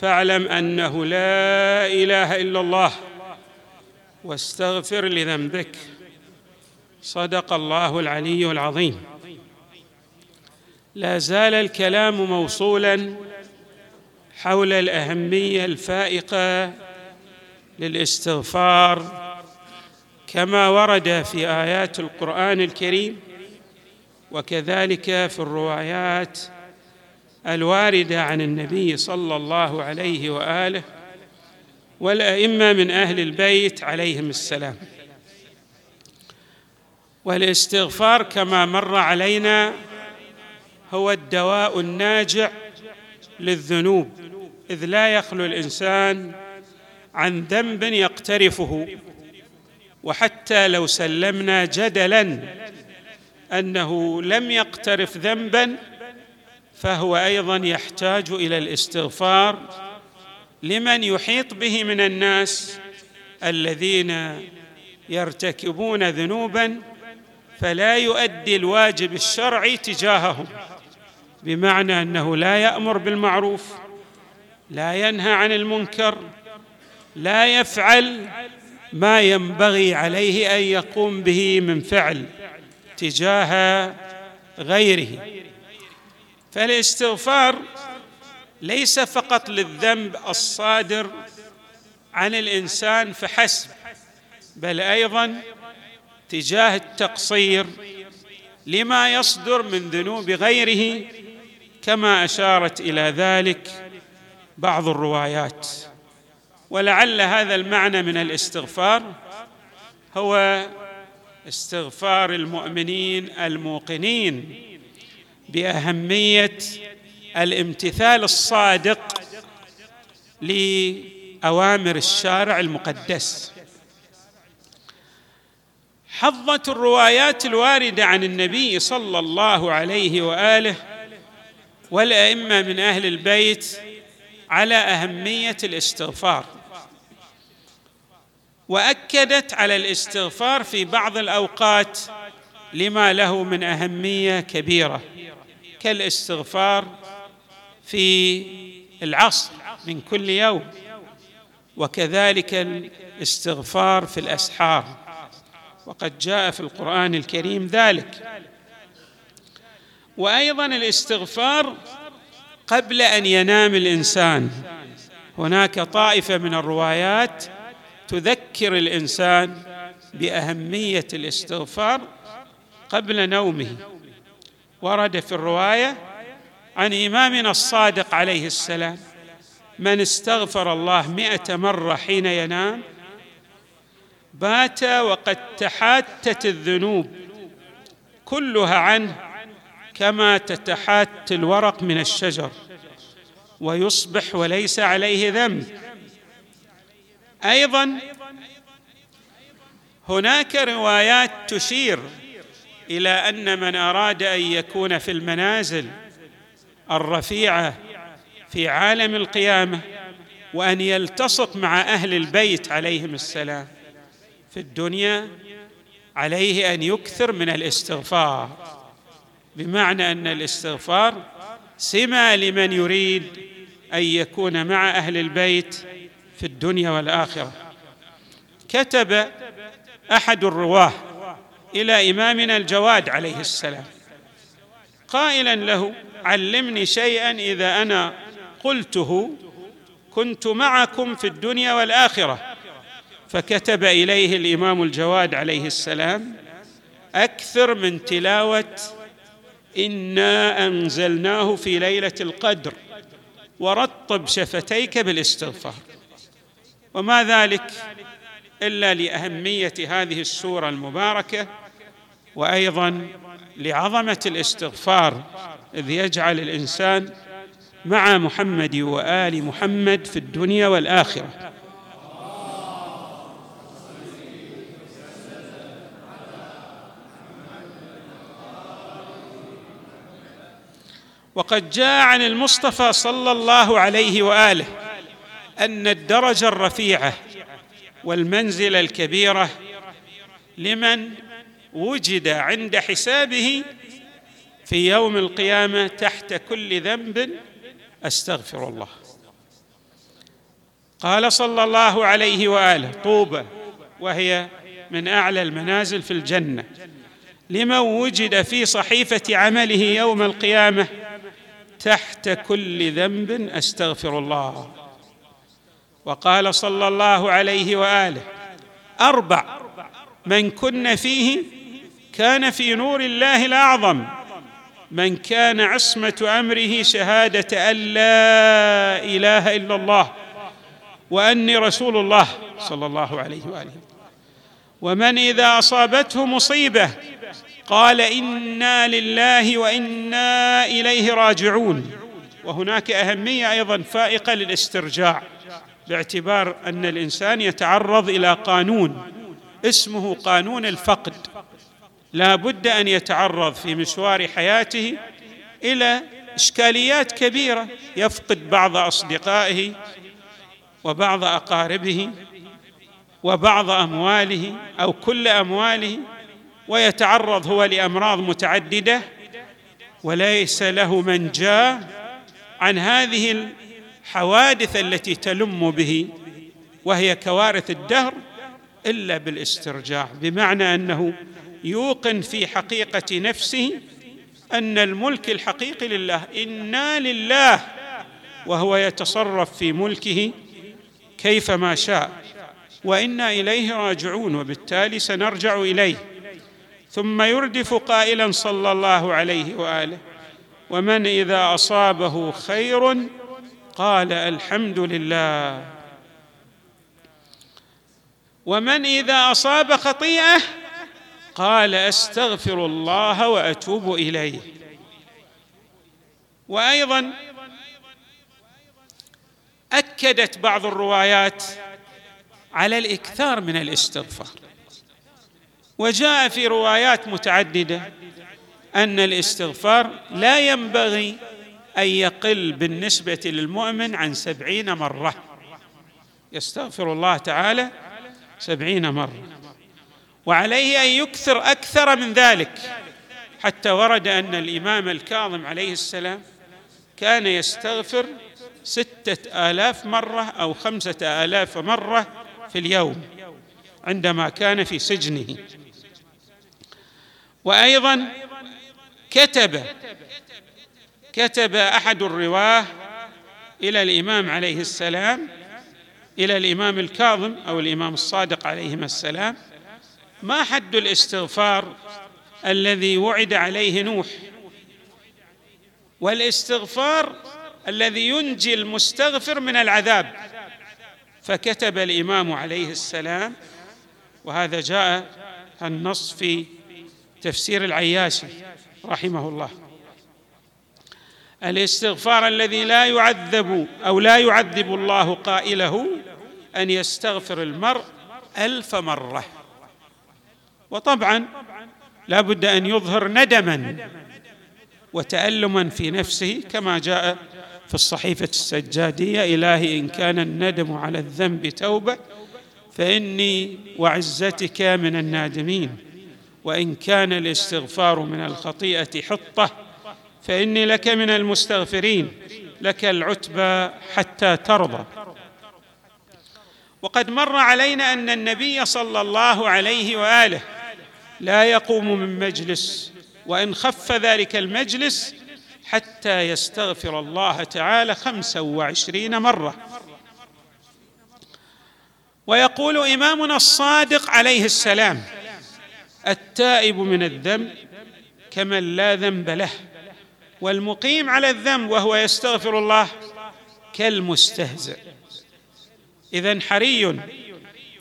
فاعلم أنه لا إله إلا الله واستغفر لذنبك. صدق الله العلي العظيم. لا زال الكلام موصولا حول الأهمية الفائقة للاستغفار كما ورد في آيات القرآن الكريم وكذلك في الروايات الواردة عن النبي صلى الله عليه وآله والأئمة من أهل البيت عليهم السلام. والاستغفار كما مر علينا هو الدواء الناجع للذنوب إذ لا يخلو الإنسان عن ذنب يقترفه. وحتى لو سلمنا جدلا أنه لم يقترف ذنبا فهو أيضا يحتاج إلى الاستغفار لمن يحيط به من الناس الذين يرتكبون ذنوبا فلا يؤدي الواجب الشرعي تجاههم بمعنى أنه لا يأمر بالمعروف لا ينهى عن المنكر لا يفعل ما ينبغي عليه أن يقوم به من فعل تجاه غيره. فالاستغفار ليس فقط للذنب الصادر عن الإنسان فحسب بل أيضا تجاه التقصير لما يصدر من ذنوب غيره كما أشارت إلى ذلك بعض الروايات. ولعل هذا المعنى من الاستغفار هو استغفار المؤمنين الموقنين. بأهمية الامتثال الصادق لأوامر الشارع المقدس. حظت الروايات الواردة عن النبي صلى الله عليه وآله والأئمة من أهل البيت على أهمية الاستغفار وأكدت على الاستغفار في بعض الأوقات لما له من أهمية كبيرة. كالاستغفار في العصر من كل يوم وكذلك الاستغفار في الأسحار. وقد جاء في القرآن الكريم ذلك. وأيضا الاستغفار قبل أن ينام الإنسان. هناك طائفة من الروايات تذكر الإنسان بأهمية الاستغفار قبل نومه. ورد في الرواية عن إمامنا الصادق عليه السلام من استغفر الله مائه مرة حين ينام بات وقد تحاتت الذنوب كلها عنه كما تتحات الورق من الشجر ويصبح وليس عليه ذنب. أيضا هناك روايات تشير إلى أن من أراد أن يكون في المنازل الرفيعه في عالم القيامة وأن يلتصق مع أهل البيت عليهم السلام في الدنيا عليه أن يكثر من الاستغفار بمعنى أن الاستغفار سمة لمن يريد أن يكون مع أهل البيت في الدنيا والآخرة. كتب أحد الرواة إلى إمامنا الجواد عليه السلام. قائلا له علمني شيئا إذا أنا قلته كنت معكم في الدنيا والآخرة. فكتب إليه الإمام الجواد عليه السلام أكثر من تلاوة إنا أنزلناه في ليلة القدر ورطب شفتيك بالاستغفار. وما ذلك؟ إلا لأهمية هذه السورة المباركة وأيضا لعظمة الاستغفار إذ يجعل الإنسان مع محمد وآل محمد في الدنيا والآخرة. وقد جاء عن المصطفى صلى الله عليه وآله أن الدرجه الرفيعة والمنزله الكبيرة لمن وجد عند حسابه في يوم القيامة تحت كل ذنب أستغفر الله. قال صلى الله عليه وآله طوبى وهي من أعلى المنازل في الجنة. لمن وجد في صحيفة عمله يوم القيامة تحت كل ذنب أستغفر الله. وقال صلى الله عليه وآله أربع من كن فيه كان في نور الله الأعظم من كان عصمة أمره شهادة أن لا إله إلا الله وأني رسول الله صلى الله عليه وآله. ومن إذا أصابته مصيبة قال إنا لله وإنا إليه راجعون. وهناك أهمية أيضا فائقة للاسترجاع. باعتبار أن الإنسان يتعرض إلى قانون اسمه قانون الفقد. لا بد أن يتعرض في مشوار حياته إلى إشكاليات كبيرة يفقد بعض أصدقائه وبعض أقاربه وبعض أمواله أو كل أمواله ويتعرض هو لأمراض متعددة وليس له من جاء عن هذه الحوادث التي تلم به وهي كوارث الدهر إلا بالاسترجاع بمعنى أنه يوقن في حقيقة نفسه أن الملك الحقيقي لله إنا لله وهو يتصرف في ملكه كيفما شاء وإنا إليه راجعون وبالتالي سنرجع إليه. ثم يردف قائلا صلى الله عليه وآله ومن إذا أصابه خير قال الحمد لله. ومن إذا أصاب خطيئة قال أستغفر الله وأتوب إليه. وأيضا أكدت بعض الروايات على الإكثار من الاستغفار. وجاء في روايات متعددة أن الاستغفار لا ينبغي أن يقل بالنسبة للمؤمن عن سبعين مرة. يستغفر الله تعالى سبعين مرة. وعليه أن يكثر أكثر من ذلك. حتى ورد أن الإمام الكاظم عليه السلام كان يستغفر ستة آلاف مرة أو خمسة آلاف مرة في اليوم عندما كان في سجنه. وأيضا كتب كتب أحد الرواه إلى الإمام عليه السلام إلى الإمام الكاظم أو الإمام الصادق عليهما السلام. ما حد الاستغفار الذي وعد عليه نوح؟ والاستغفار الذي ينجي المستغفر من العذاب. فكتب الإمام عليه السلام وهذا جاء النص في تفسير العياشي رحمه الله. الاستغفار الذي لا يعذب أو لا يعذب الله قائله أن يستغفر المرء ألف مرة. وطبعا لا بد أن يظهر ندما وتالما في نفسه كما جاء في الصحيفة السجادية إلهي إن كان الندم على الذنب توبة فإني وعزتك من النادمين وإن كان الاستغفار من الخطيئة حطة فإني لك من المستغفرين لك العتبى حتى ترضى. وقد مر علينا أن النبي صلى الله عليه وآله لا يقوم من مجلس وإن خف ذلك المجلس حتى يستغفر الله تعالى خمسا وعشرين مرة. ويقول إمامنا الصادق عليه السلام التائب من الذنب كمن لا ذنب له. والمقيم على الذنب وهو يستغفر الله كالمستهزئ. إذا حري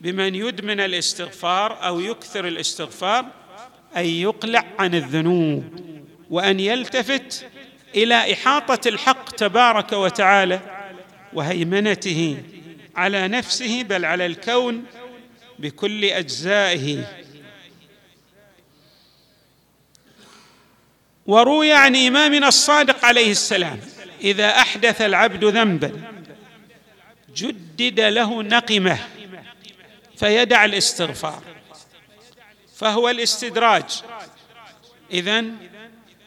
بمن يدمن الاستغفار أو يكثر الاستغفار أن يقلع عن الذنوب وأن يلتفت إلى إحاطة الحق تبارك وتعالى وهيمنته على نفسه بل على الكون بكل أجزائه. وروي عن إمامنا الصادق عليه السلام إذا أحدث العبد ذنبا جدد له نقمه فيدع الاستغفار فهو الاستدراج. إذن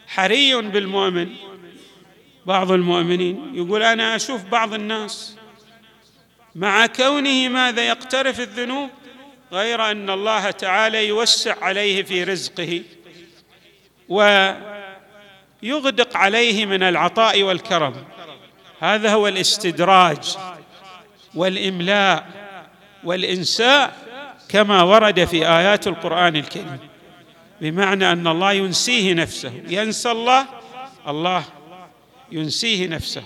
حري بالمؤمن بعض المؤمنين يقول أنا أشوف بعض الناس مع كونه ماذا يقترف الذنوب غير أن الله تعالى يوسع عليه في رزقه ويغدق عليه من العطاء والكرم. هذا هو الاستدراج والإملاء والإنساء كما ورد في آيات القرآن الكريم. بمعنى أن الله ينسيه نفسه. ينسى الله الله ينسيه نفسه.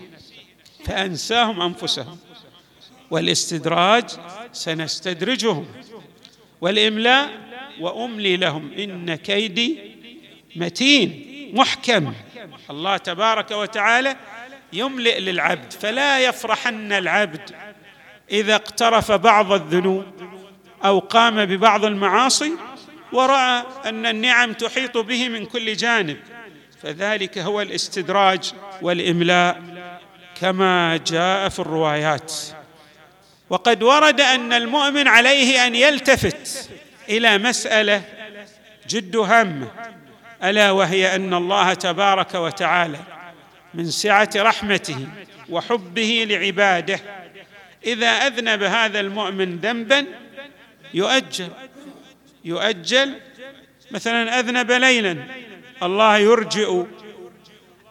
فأنساهم أنفسهم. والاستدراج سنستدرجهم. والإملاء وأملي لهم. إن كيدي متين محكم. الله تبارك وتعالى يملئ للعبد فلا يفرحن العبد إذا اقترف بعض الذنوب أو قام ببعض المعاصي ورأى أن النعم تحيط به من كل جانب. فذلك هو الاستدراج والإملاء كما جاء في الروايات. وقد ورد أن المؤمن عليه أن يلتفت إلى مسألة جد هامة ألا وهي أن الله تبارك وتعالى من سعة رحمته وحبه لعباده. إذا أذنب هذا المؤمن ذنبا يؤجل يؤجل. مثلا أذنب ليلا الله يرجئ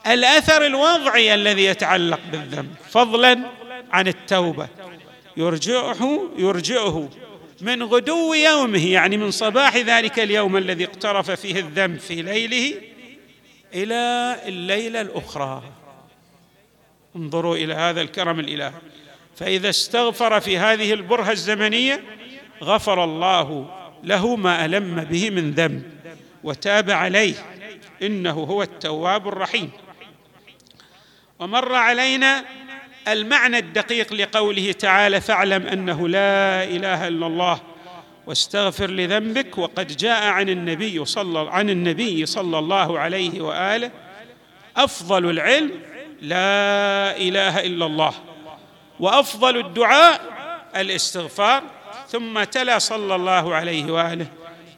الأثر الوضعي الذي يتعلق بالذنب فضلا عن التوبة يرجعه يرجعه من غدو يومه يعني من صباح ذلك اليوم الذي اقترف فيه الذنب في ليله إلى الليلة الأخرى. انظروا إلى هذا الكرم الالهي فإذا استغفر في هذه البرهة الزمنية غفر الله له ما ألم به من ذنب وتاب عليه. إنه هو التواب الرحيم. ومر علينا المعنى الدقيق لقوله تعالى فاعلم أنه لا إله إلا الله واستغفر لذنبك وقد جاء عن النبي صلى عن النبي صلى الله عليه وآله أفضل العلم لا إله إلا الله وأفضل الدعاء الاستغفار ثم تلا صلى الله عليه وآله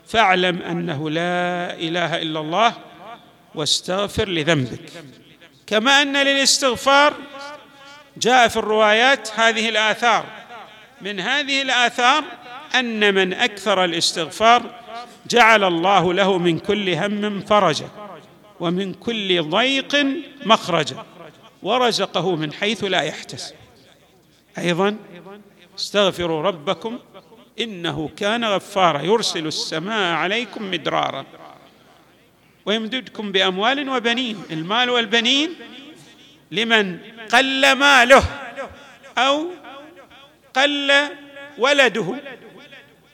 فاعلم أنه لا إله إلا الله واستغفر لذنبك كما أن للاستغفار جاء في الروايات هذه الآثار. من هذه الآثار أن من أكثر الاستغفار جعل الله له من كل هم فرجا ومن كل ضيق مخرجا ورزقه من حيث لا يحتسب. أيضا استغفروا ربكم إنه كان غفارا يرسل السماء عليكم مدرارا ويمددكم بأموال وبنين المال والبنين لمن قل ماله أو قل ولده.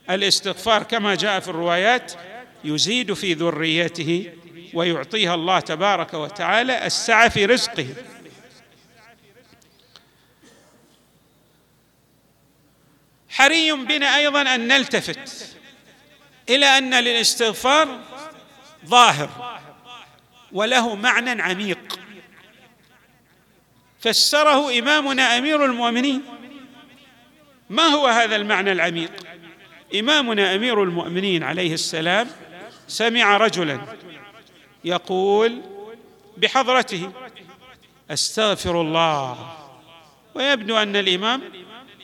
الاستغفار كما جاء في الروايات يزيد في ذريته ويعطيها الله تبارك وتعالى السعة في رزقه. حري بنا أيضا أن نلتفت إلى أن للاستغفار ظاهر وله معنى عميق. فسره إمامنا أمير المؤمنين. ما هو هذا المعنى العميق؟ إمامنا أمير المؤمنين عليه السلام سمع رجلا يقول بحضرته أستغفر الله. ويبدو أن الإمام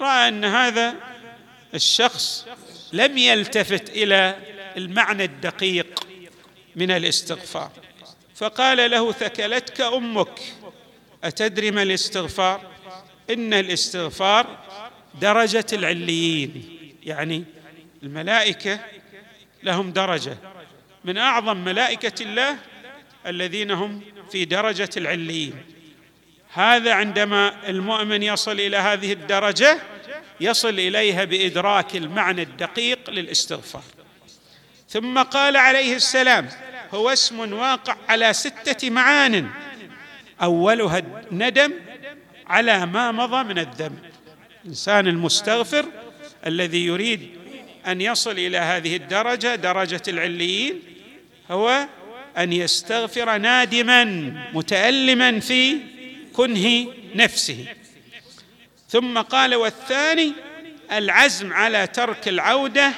رأى أن هذا الشخص لم يلتفت إلى المعنى الدقيق من الاستغفار. فقال له ثكلتك أمك. أتدري ما الاستغفار؟ إن الاستغفار درجة العليين. يعني الملائكة لهم درجة. من أعظم ملائكة الله الذين هم في درجة العليين. هذا عندما المؤمن يصل إلى هذه الدرجة يصل إليها بإدراك المعنى الدقيق للاستغفار. ثم قال عليه السلام هو اسم واقع على ستة معان أولها الندم على ما مضى من الذنب. الإنسان المستغفر الذي يريد أن يصل إلى هذه الدرجة درجة العليين هو أن يستغفر نادما متالما في كنه نفسه. ثم قال والثاني العزم على ترك العودة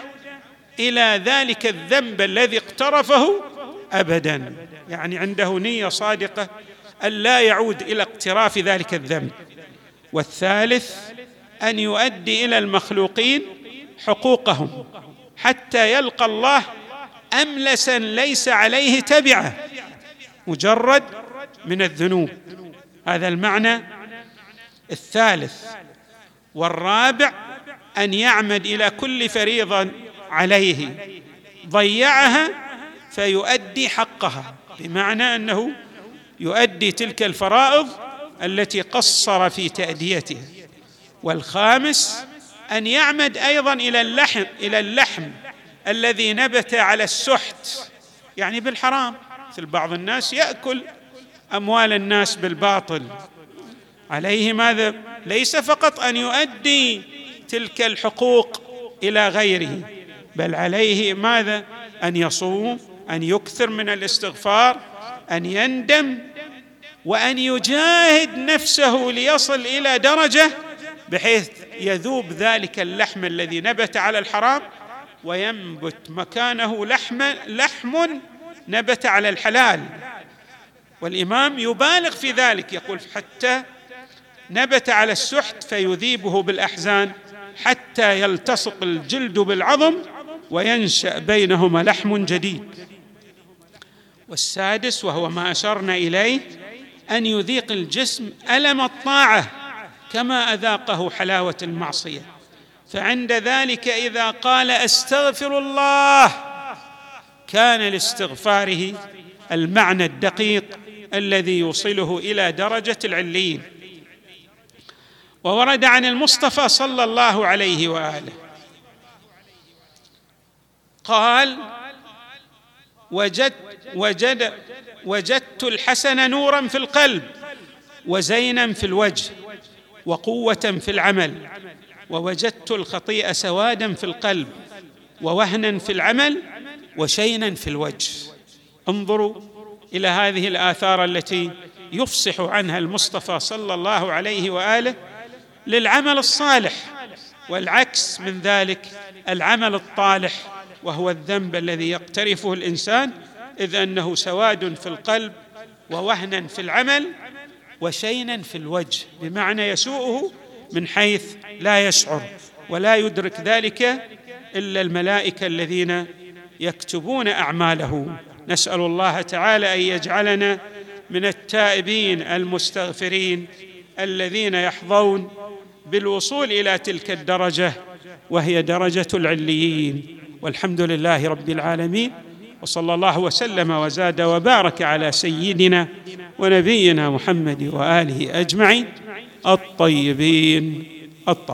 إلى ذلك الذنب الذي اقترفه ابدا. يعني عنده نية صادقة أن لا يعود إلى اقتراف ذلك الذنب. والثالث أن يؤدي إلى المخلوقين حقوقهم حتى يلقى الله املسا ليس عليه تبعه مجرد من الذنوب. هذا المعنى الثالث. والرابع أن يعمد إلى كل فريضة عليه ضيعها فيؤدي حقها بمعنى أنه يؤدي تلك الفرائض التي قصر في تأديتها. والخامس أن يعمد أيضا إلى اللحم إلى اللحم الذي نبت على السحت يعني بالحرام. مثل بعض الناس يأكل أموال الناس بالباطل. عليه ماذا؟ ليس فقط أن يؤدي تلك الحقوق إلى غيره بل عليه ماذا؟ أن يصوم أن يكثر من الاستغفار أن يندم وأن يجاهد نفسه ليصل إلى درجة بحيث يذوب ذلك اللحم الذي نبت على الحرام وينبت مكانه لحم لحم نبت على الحلال. والإمام يبالغ في ذلك يقول حتى نبت على السحت فيذيبه بالأحزان حتى يلتصق الجلد بالعظم وينشأ بينهما لحم جديد. والسادس وهو ما أشرنا إليه أن يذيق الجسم ألم الطاعة كما أذاقه حلاوة المعصية. فعند ذلك إذا قال أستغفر الله كان لاستغفاره المعنى الدقيق الذي يوصله إلى درجة العليين. وورد عن المصطفى صلى الله عليه وآله قال وجدت وجد وجدت الحسن نورا في القلب وزينا في الوجه وقوة في العمل ووجدت الخطيئة سوادا في القلب ووهنا في العمل وشينا في الوجه. انظروا إلى هذه الآثار التي يفصح عنها المصطفى صلى الله عليه وآله للعمل الصالح والعكس من ذلك العمل الطالح وهو الذنب الذي يقترفه الإنسان إذ أنه سواد في القلب ووهنا في العمل وشينا في الوجه بمعنى يسوءه من حيث لا يشعر ولا يدرك ذلك إلا الملائكة الذين يكتبون أعماله. نسأل الله تعالى أن يجعلنا من التائبين المستغفرين الذين يحظون بالوصول إلى تلك الدرجة وهي درجة العليين. والحمد لله رب العالمين. وصلى الله وسلم وزاد وبارك على سيدنا ونبينا محمد وآله أجمعين الطيبين الطاهرين.